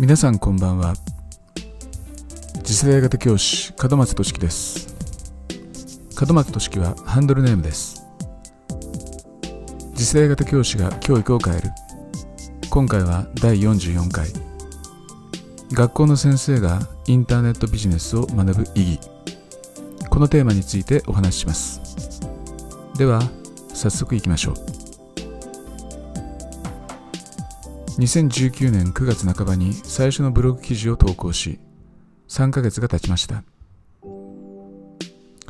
皆さんこんばんは。次世代型教師門松俊樹です。門松俊樹はハンドルネームです。次世代型教師が教育を変える。今回は第44回。学校の先生がインターネットビジネスを学ぶ意義。このテーマについてお話しします。では早速いきましょう。2019年9月半ばに最初のブログ記事を投稿し3ヶ月が経ちました。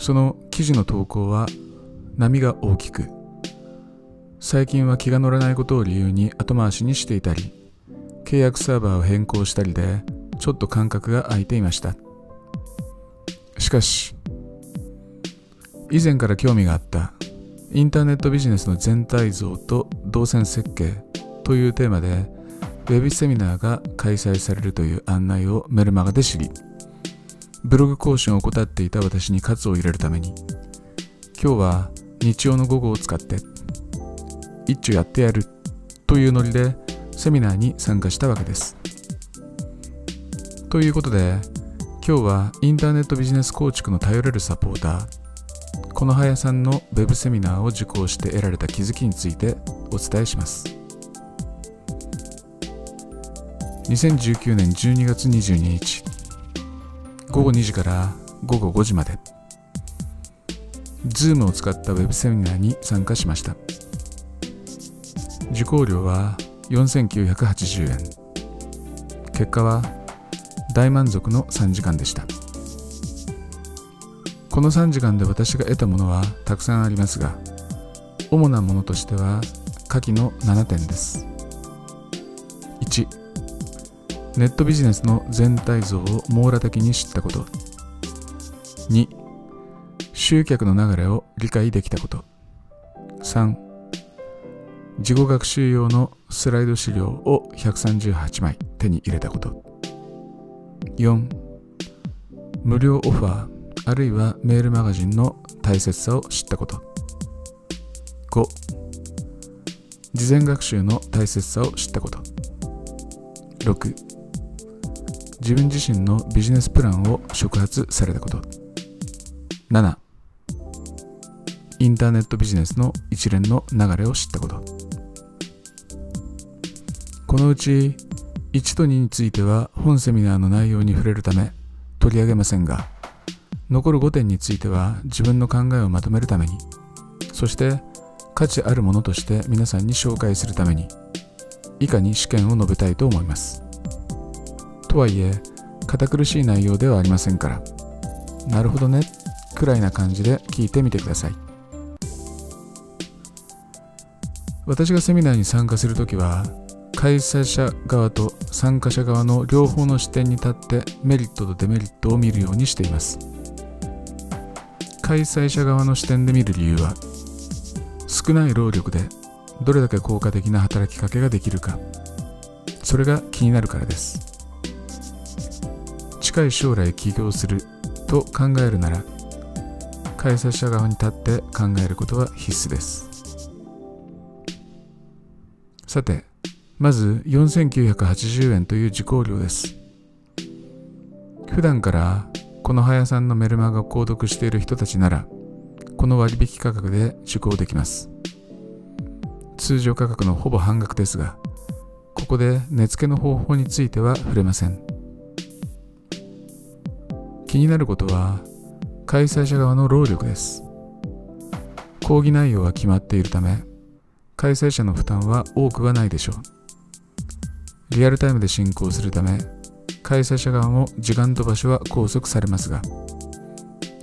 その記事の投稿は波が大きく最近は気が乗らないことを理由に後回しにしていたり契約サーバーを変更したりでちょっと感覚が空いていました。しかし以前から興味があったインターネットビジネスの全体像と動線設計というテーマでウェブセミナーが開催されるという案内をメルマガで知りブログ更新を怠っていた私に喝を入れるために今日は日曜の午後を使って一丁やってやるというノリでセミナーに参加したわけです。ということで今日はインターネットビジネス構築の頼れるサポーターこのはやさんのウェブセミナーを受講して得られた気づきについてお伝えします。2019年12月22日。午後2時から午後5時まで。Zoom を使ったウェブセミナーに参加しました。受講料は4980円。結果は大満足の3時間でした。この3時間で私が得たものはたくさんありますが主なものとしては下記の7点です。1ネットビジネスの全体像を網羅的に知ったこと。2集客の流れを理解できたこと。3自己学習用のスライド資料を138枚手に入れたこと。4無料オファーあるいはメールマガジンの大切さを知ったこと。5事前学習の大切さを知ったこと。6自分自身のビジネスプランを触発されたこと。7インターネットビジネスの一連の流れを知ったこと。このうち1と2については本セミナーの内容に触れるため取り上げませんが残る5点については自分の考えをまとめるためにそして価値あるものとして皆さんに紹介するために以下に試験を述べたいと思います。とはいえ堅苦しい内容ではありませんから。なるほどね。くらいな感じで聞いてみてください。私がセミナーに参加するときは開催者側と参加者側の両方の視点に立ってメリットとデメリットを見るようにしています。開催者側の視点で見る理由は少ない労力でどれだけ効果的な働きかけができるか。それが気になるからです。近い将来起業すると考えるなら開催者側に立って考えることは必須です。さてまず4980円という受講料です。普段からこのはやさんのメルマガを購読している人たちならこの割引価格で受講できます。通常価格のほぼ半額ですがここで値付けの方法については触れません。気になることは開催者側の労力です。講義内容は決まっているため開催者の負担は多くはないでしょう。リアルタイムで進行するため開催者側も時間と場所は拘束されますが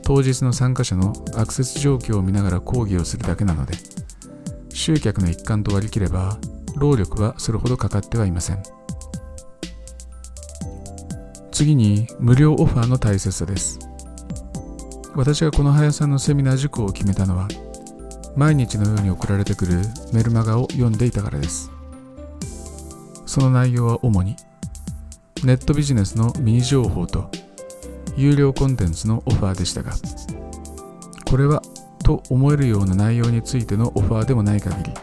当日の参加者のアクセス状況を見ながら講義をするだけなので集客の一環と割り切れば労力はそれほどかかってはいません。次に無料オファーの大切さです。私がこの速さんのセミナー受講を決めたのは毎日のように送られてくるメルマガを読んでいたからです。その内容は主にネットビジネスのミニ情報と有料コンテンツのオファーでしたがこれはと思えるような内容についてのオファーでもない限り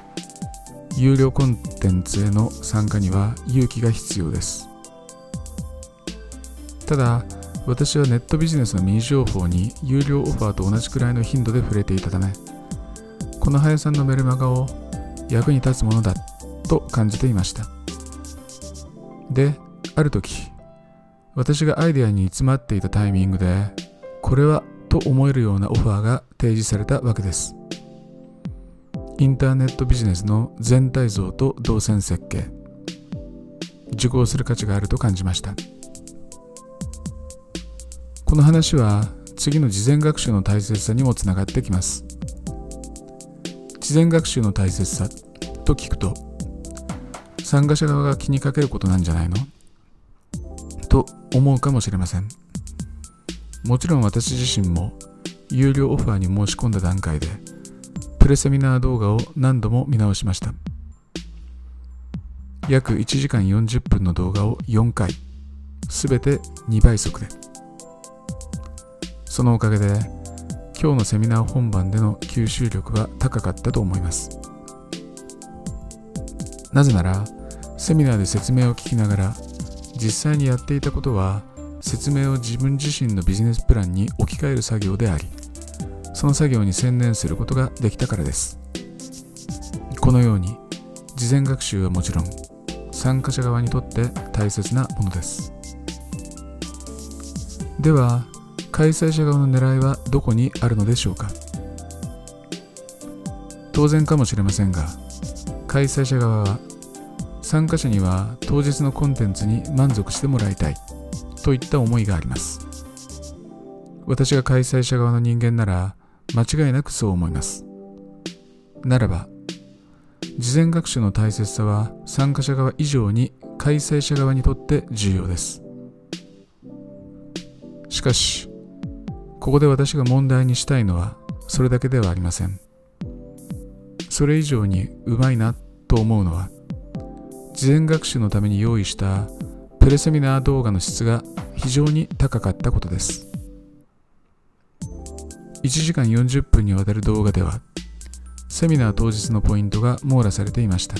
有料コンテンツへの参加には勇気が必要です。ただ私はネットビジネスのミニ情報に有料オファーと同じくらいの頻度で触れていたためこの林さんのメルマガを役に立つものだと感じていました。である時私がアイデアに詰まっていたタイミングでこれはと思えるようなオファーが提示されたわけです。インターネットビジネスの全体像と動線設計受講する価値があると感じました。この話は次の事前学習の大切さにもつながってきます。事前学習の大切さと聞くと参加者側が気にかけることなんじゃないの？と思うかもしれません。もちろん私自身も有料オファーに申し込んだ段階でプレセミナー動画を何度も見直しました。約1時間40分の動画を4回すべて2倍速で。そのおかげで今日のセミナー本番での吸収力は高かったと思います。なぜならセミナーで説明を聞きながら実際にやっていたことは説明を自分自身のビジネスプランに置き換える作業でありその作業に専念することができたからです。このように事前学習はもちろん参加者側にとって大切なものです。では開催者側の狙いはどこにあるのでしょうか？当然かもしれませんが開催者側は参加者には当日のコンテンツに満足してもらいたいといった思いがあります。私が開催者側の人間なら間違いなくそう思います。ならば事前学習の大切さは参加者側以上に開催者側にとって重要です。しかしここで私が問題にしたいのはそれだけではありません。それ以上にうまいなと思うのは事前学習のために用意したプレセミナー動画の質が非常に高かったことです。1時間40分にわたる動画ではセミナー当日のポイントが網羅されていました。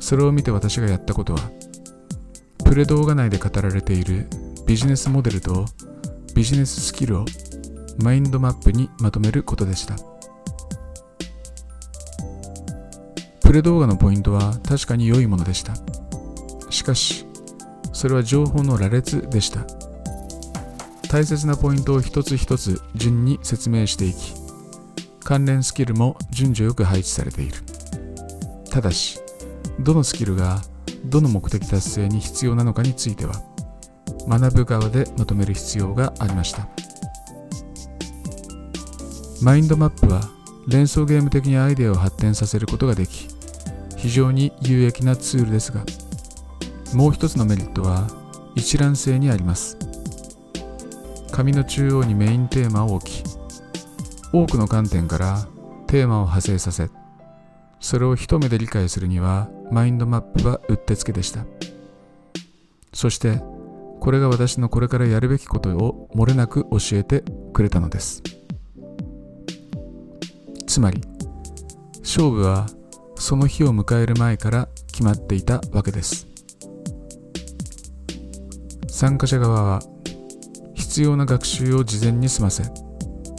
それを見て私がやったことはプレ動画内で語られているビジネスモデルとビジネススキルをマインドマップにまとめることでした。プレ動画のポイントは確かに良いものでした。しかしそれは情報の羅列でした。大切なポイントを一つ一つ順に説明していき関連スキルも順序よく配置されている。ただしどのスキルがどの目的達成に必要なのかについては学ぶ側でまとめる必要がありました。マインドマップは連想ゲーム的にアイデアを発展させることができ非常に有益なツールですがもう一つのメリットは一覧性にあります。紙の中央にメインテーマを置き多くの観点からテーマを派生させそれを一目で理解するにはマインドマップはうってつけでした。そしてこれが私のこれからやるべきことを漏れなく教えてくれたのです。つまり勝負はその日を迎える前から決まっていたわけです。参加者側は必要な学習を事前に済ませ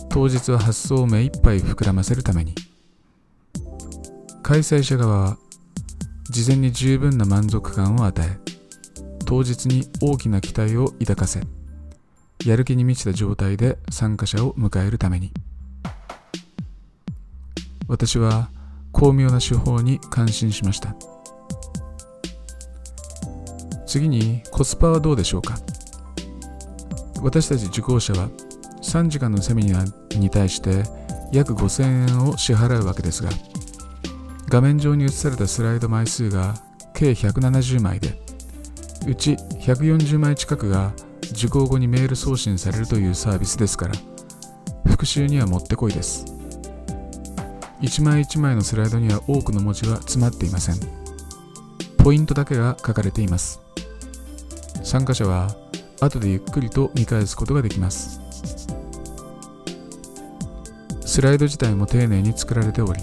当日は発想を目いっぱい膨らませるために。開催者側は事前に十分な満足感を与え当日に大きな期待を抱かせやる気に満ちた状態で参加者を迎えるために。私は巧妙な手法に感心しました。次にコスパはどうでしょうか？私たち受講者は3時間のセミナーに対して約5000円を支払うわけですが画面上に映されたスライド枚数が計170枚でうち140枚近くが受講後にメール送信されるというサービスですから復習にはもってこいです。一枚一枚のスライドには多くの文字は詰まっていません。ポイントだけが書かれています。参加者は後でゆっくりと見返すことができます。スライド自体も丁寧に作られており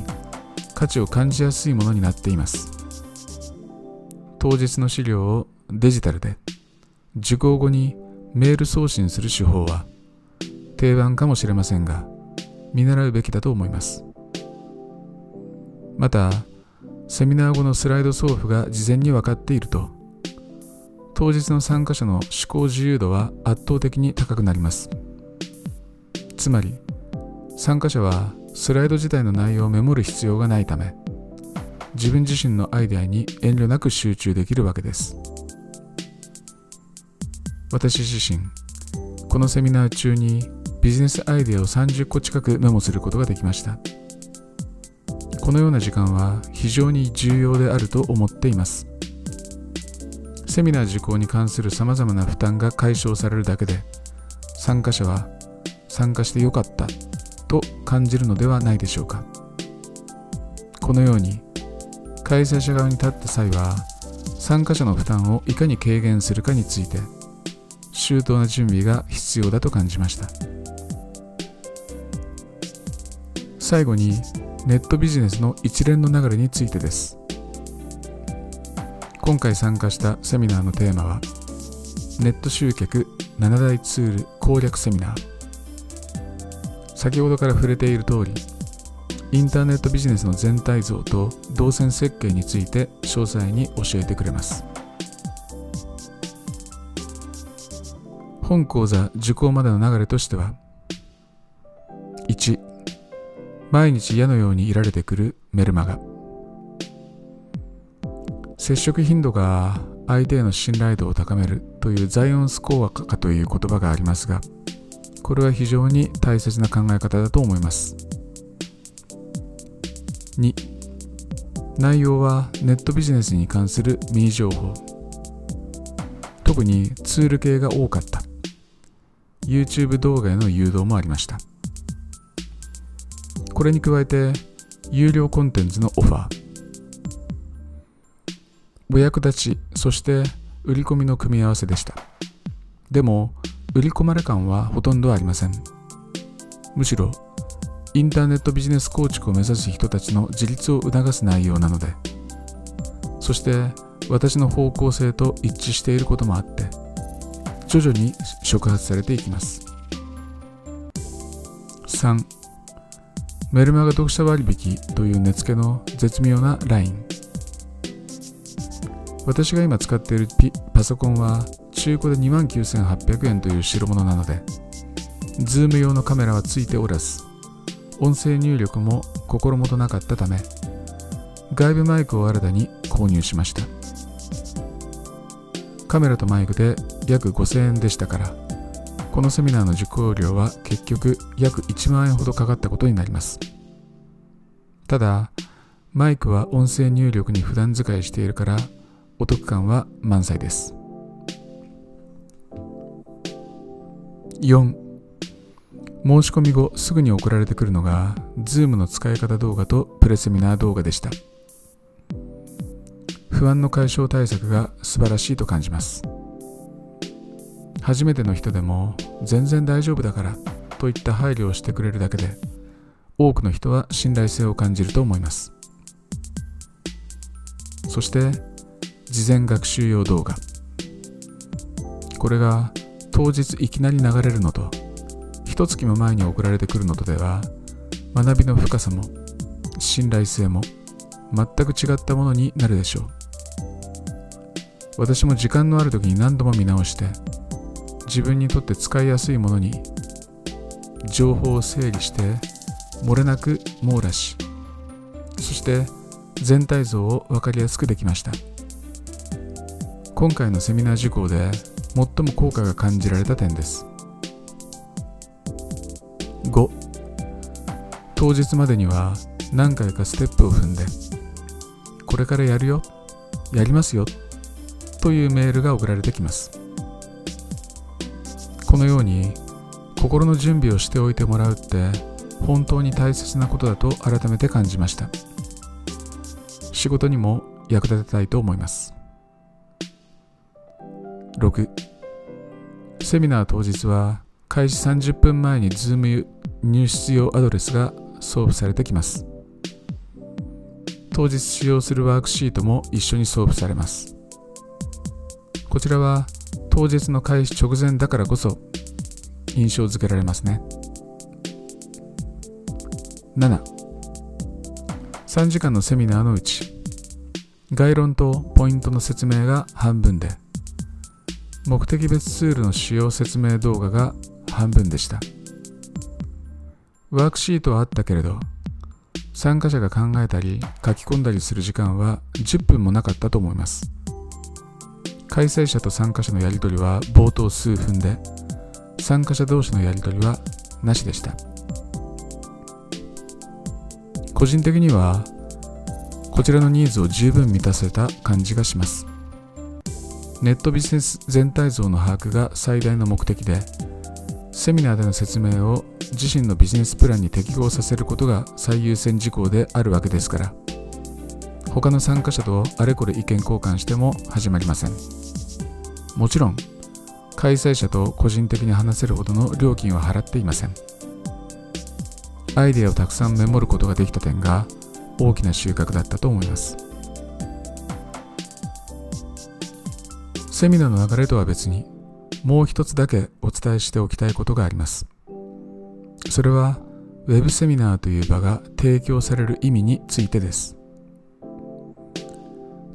価値を感じやすいものになっています。当日の資料をデジタルで受講後にメール送信する手法は定番かもしれませんが見習うべきだと思います。またセミナー後のスライド送付が事前に分かっていると当日の参加者の思考自由度は圧倒的に高くなります。つまり参加者はスライド自体の内容をメモる必要がないため自分自身のアイデアに遠慮なく集中できるわけです。私自身このセミナー中にビジネスアイデアを30個近くメモすることができました。このような時間は非常に重要であると思っています。セミナー受講に関するさまざまな負担が解消されるだけで参加者は参加してよかったと感じるのではないでしょうか。このように開催者側に立った際は参加者の負担をいかに軽減するかについて周到な準備が必要だと感じました。最後にネットビジネスの一連の流れについてです。今回参加したセミナーのテーマはネット集客7大ツール攻略セミナー。先ほどから触れている通りインターネットビジネスの全体像と動線設計について詳細に教えてくれます。本講座受講までの流れとしては1毎日矢のようにいられてくるメルマガ。接触頻度が相手への信頼度を高めるというザイオンスコアかという言葉がありますがこれは非常に大切な考え方だと思います。2内容はネットビジネスに関するミニ情報。特にツール系が多かった。YouTube 動画への誘導もありました。これに加えて有料コンテンツのオファー。お役立ちそして売り込みの組み合わせでした。でも売り込まれ感はほとんどありません。むしろインターネットビジネス構築を目指す人たちの自立を促す内容なのでそして私の方向性と一致していることもあって徐々に触発されていきます。3メルマガ読者割引という値付けの絶妙なライン。私が今使っているパソコンは中古で29,800円という代物なので Zoom 用のカメラはついておらず音声入力も心もとなかったため外部マイクを新たに購入しました。カメラとマイクで約5000円でしたから。このセミナーの受講料は結局約1万円ほどかかったことになります。ただマイクは音声入力に普段使いしているからお得感は満載です。4申し込み後すぐに送られてくるのが Zoom の使い方動画とプレセミナー動画でした。不安の解消対策が素晴らしいと感じます。初めての人でも全然大丈夫だからといった配慮をしてくれるだけで多くの人は信頼性を感じると思います。そして事前学習用動画。これが当日いきなり流れるのと一月も前に送られてくるのとでは学びの深さも信頼性も全く違ったものになるでしょう。私も時間のある時に何度も見直して自分にとって使いやすいものに情報を整理して漏れなく網羅しそして全体像を分かりやすくできました。今回のセミナー受講で最も効果が感じられた点です。5当日までには何回かステップを踏んでこれからやるよやりますよというメールが送られてきます。このように心の準備をしておいてもらうって本当に大切なことだと改めて感じました。仕事にも役立てたいと思います。6セミナー当日は開始30分前に Zoom 入室用アドレスが送付されてきます。当日使用するワークシートも一緒に送付されます。こちらは当日の開始直前だからこそ印象づけられますね。73時間のセミナーのうち概論とポイントの説明が半分で目的別ツールの使用説明動画が半分でした。ワークシートはあったけれど参加者が考えたり書き込んだりする時間は10分もなかったと思います。開催者と参加者のやり取りは冒頭数分で参加者同士のやり取りはなしでした。個人的にはこちらのニーズを十分満たせた感じがします。ネットビジネス全体像の把握が最大の目的でセミナーでの説明を自身のビジネスプランに適合させることが最優先事項であるわけですから他の参加者とあれこれ意見交換しても始まりません。もちろん開催者と個人的に話せるほどの料金は払っていません。アイデアをたくさんメモることができた点が大きな収穫だったと思います。セミナーの流れとは別にもう一つだけお伝えしておきたいことがあります。それは Web セミナーという場が提供される意味についてです。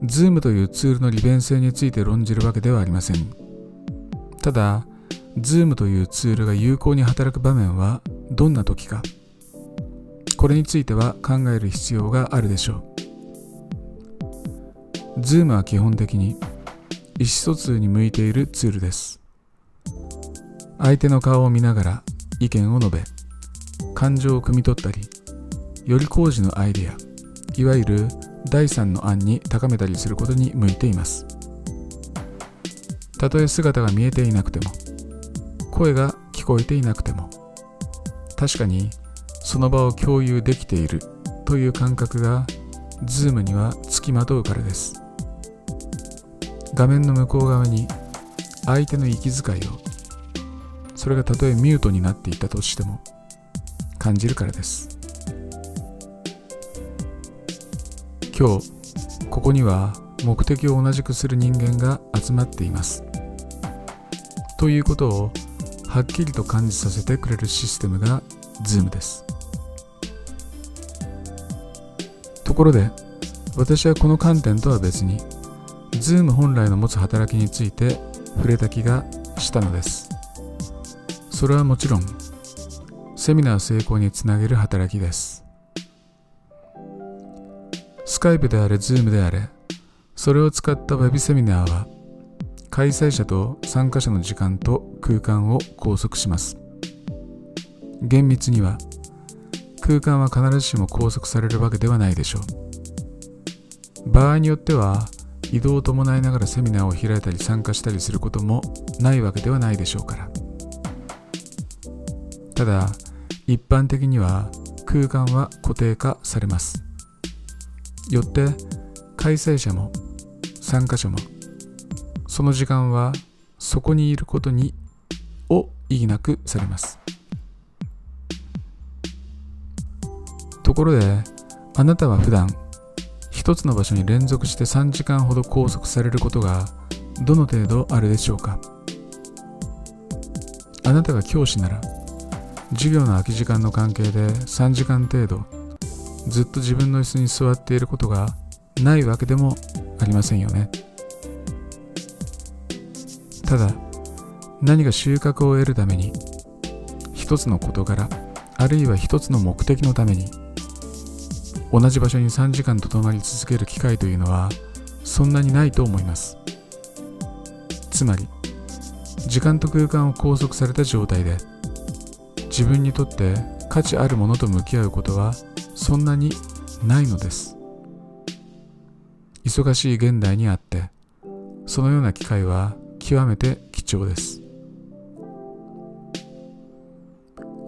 Zoom というツールの利便性について論じるわけではありません。ただ Zoom というツールが有効に働く場面はどんな時かこれについては考える必要があるでしょう。Zoom は基本的に意思疎通に向いているツールです。相手の顔を見ながら意見を述べ感情を汲み取ったりより工事のアイデアいわゆる第三の案に高めたりすることに向いています。たとえ姿が見えていなくても声が聞こえていなくても確かにその場を共有できているという感覚がズームにはつきまとうからです。画面の向こう側に相手の息遣いをそれがたとえミュートになっていたとしても感じるからです。今日ここには目的を同じくする人間が集まっています。ということをはっきりと感じさせてくれるシステムが Zoom です。ところで私はこの観点とは別に Zoom 本来の持つ働きについて触れた気がしたのです。それはもちろんセミナー成功につなげる働きです。スカイプであれ、ズームであれ、それを使った Web セミナーは、開催者と参加者の時間と空間を拘束します。厳密には、空間は必ずしも拘束されるわけではないでしょう。場合によっては、移動を伴いながらセミナーを開いたり参加したりすることもないわけではないでしょうから。ただ、一般的には空間は固定化されます。よって開催者も参加者もその時間はそこにいることにを意義なくされます。ところであなたは普段一つの場所に連続して3時間ほど拘束されることがどの程度あるでしょうか。あなたが教師なら授業の空き時間の関係で3時間程度ずっと自分の椅子に座っていることがないわけでもありませんよね。ただ何か収穫を得るために一つの事柄あるいは一つの目的のために同じ場所に3時間と泊まり続ける機会というのはそんなにないと思います。つまり時間と空間を拘束された状態で自分にとって価値あるものと向き合うことはそんなにないのです。忙しい現代にあってそのような機会は極めて貴重です。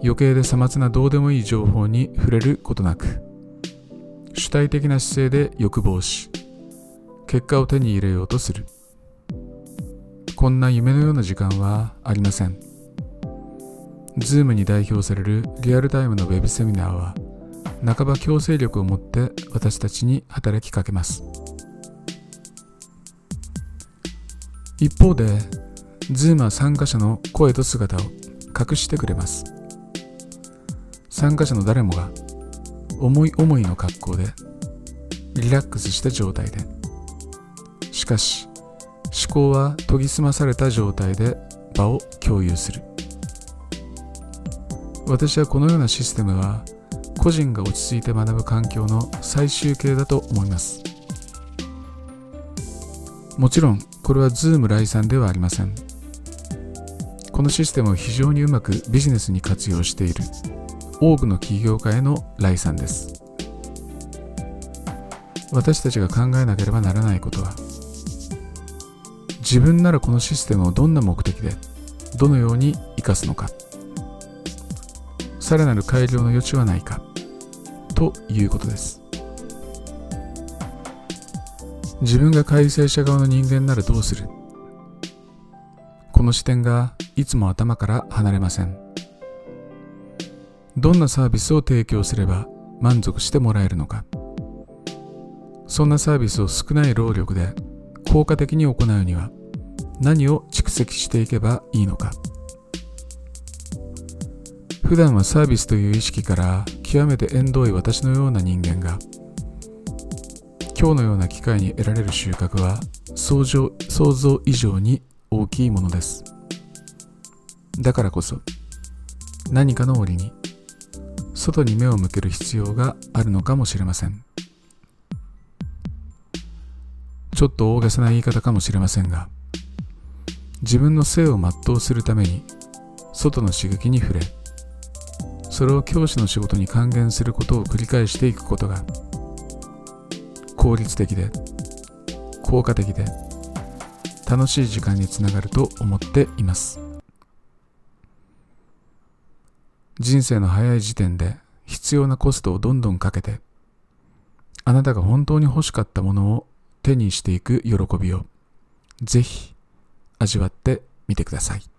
余計でさまつなどうでもいい情報に触れることなく主体的な姿勢で欲望し結果を手に入れようとする。こんな夢のような時間はありません。Zoom に代表されるリアルタイムのウェブセミナーは半ば強制力を持って私たちに働きかけます。一方で Zoom は参加者の声と姿を隠してくれます。参加者の誰もが思い思いの格好でリラックスした状態で。しかし思考は研ぎ澄まされた状態で場を共有する。私はこのようなシステムは個人が落ち着いて学ぶ環境の最終形だと思います。もちろんこれはズーム来産ではありません。このシステムを非常にうまくビジネスに活用している多くの起業家への来産です。私たちが考えなければならないことは自分ならこのシステムをどんな目的でどのように生かすのか。さらなる改良の余地はないか。ということです。自分が改正者側の人間ならどうする？この視点がいつも頭から離れません。どんなサービスを提供すれば満足してもらえるのか？そんなサービスを少ない労力で効果的に行うには何を蓄積していけばいいのか？普段はサービスという意識から極めて縁遠い私のような人間が今日のような機会に得られる収穫は想像想像以上に大きいものです。だからこそ何かの折に外に目を向ける必要があるのかもしれません。ちょっと大げさな言い方かもしれませんが自分の性を全うするために外の刺激に触れそれを教師の仕事に還元することを繰り返していくことが効率的で効果的で楽しい時間につながると思っています人生の早い時点で必要なコストをどんどんかけてあなたが本当に欲しかったものを手にしていく喜びをぜひ味わってみてください。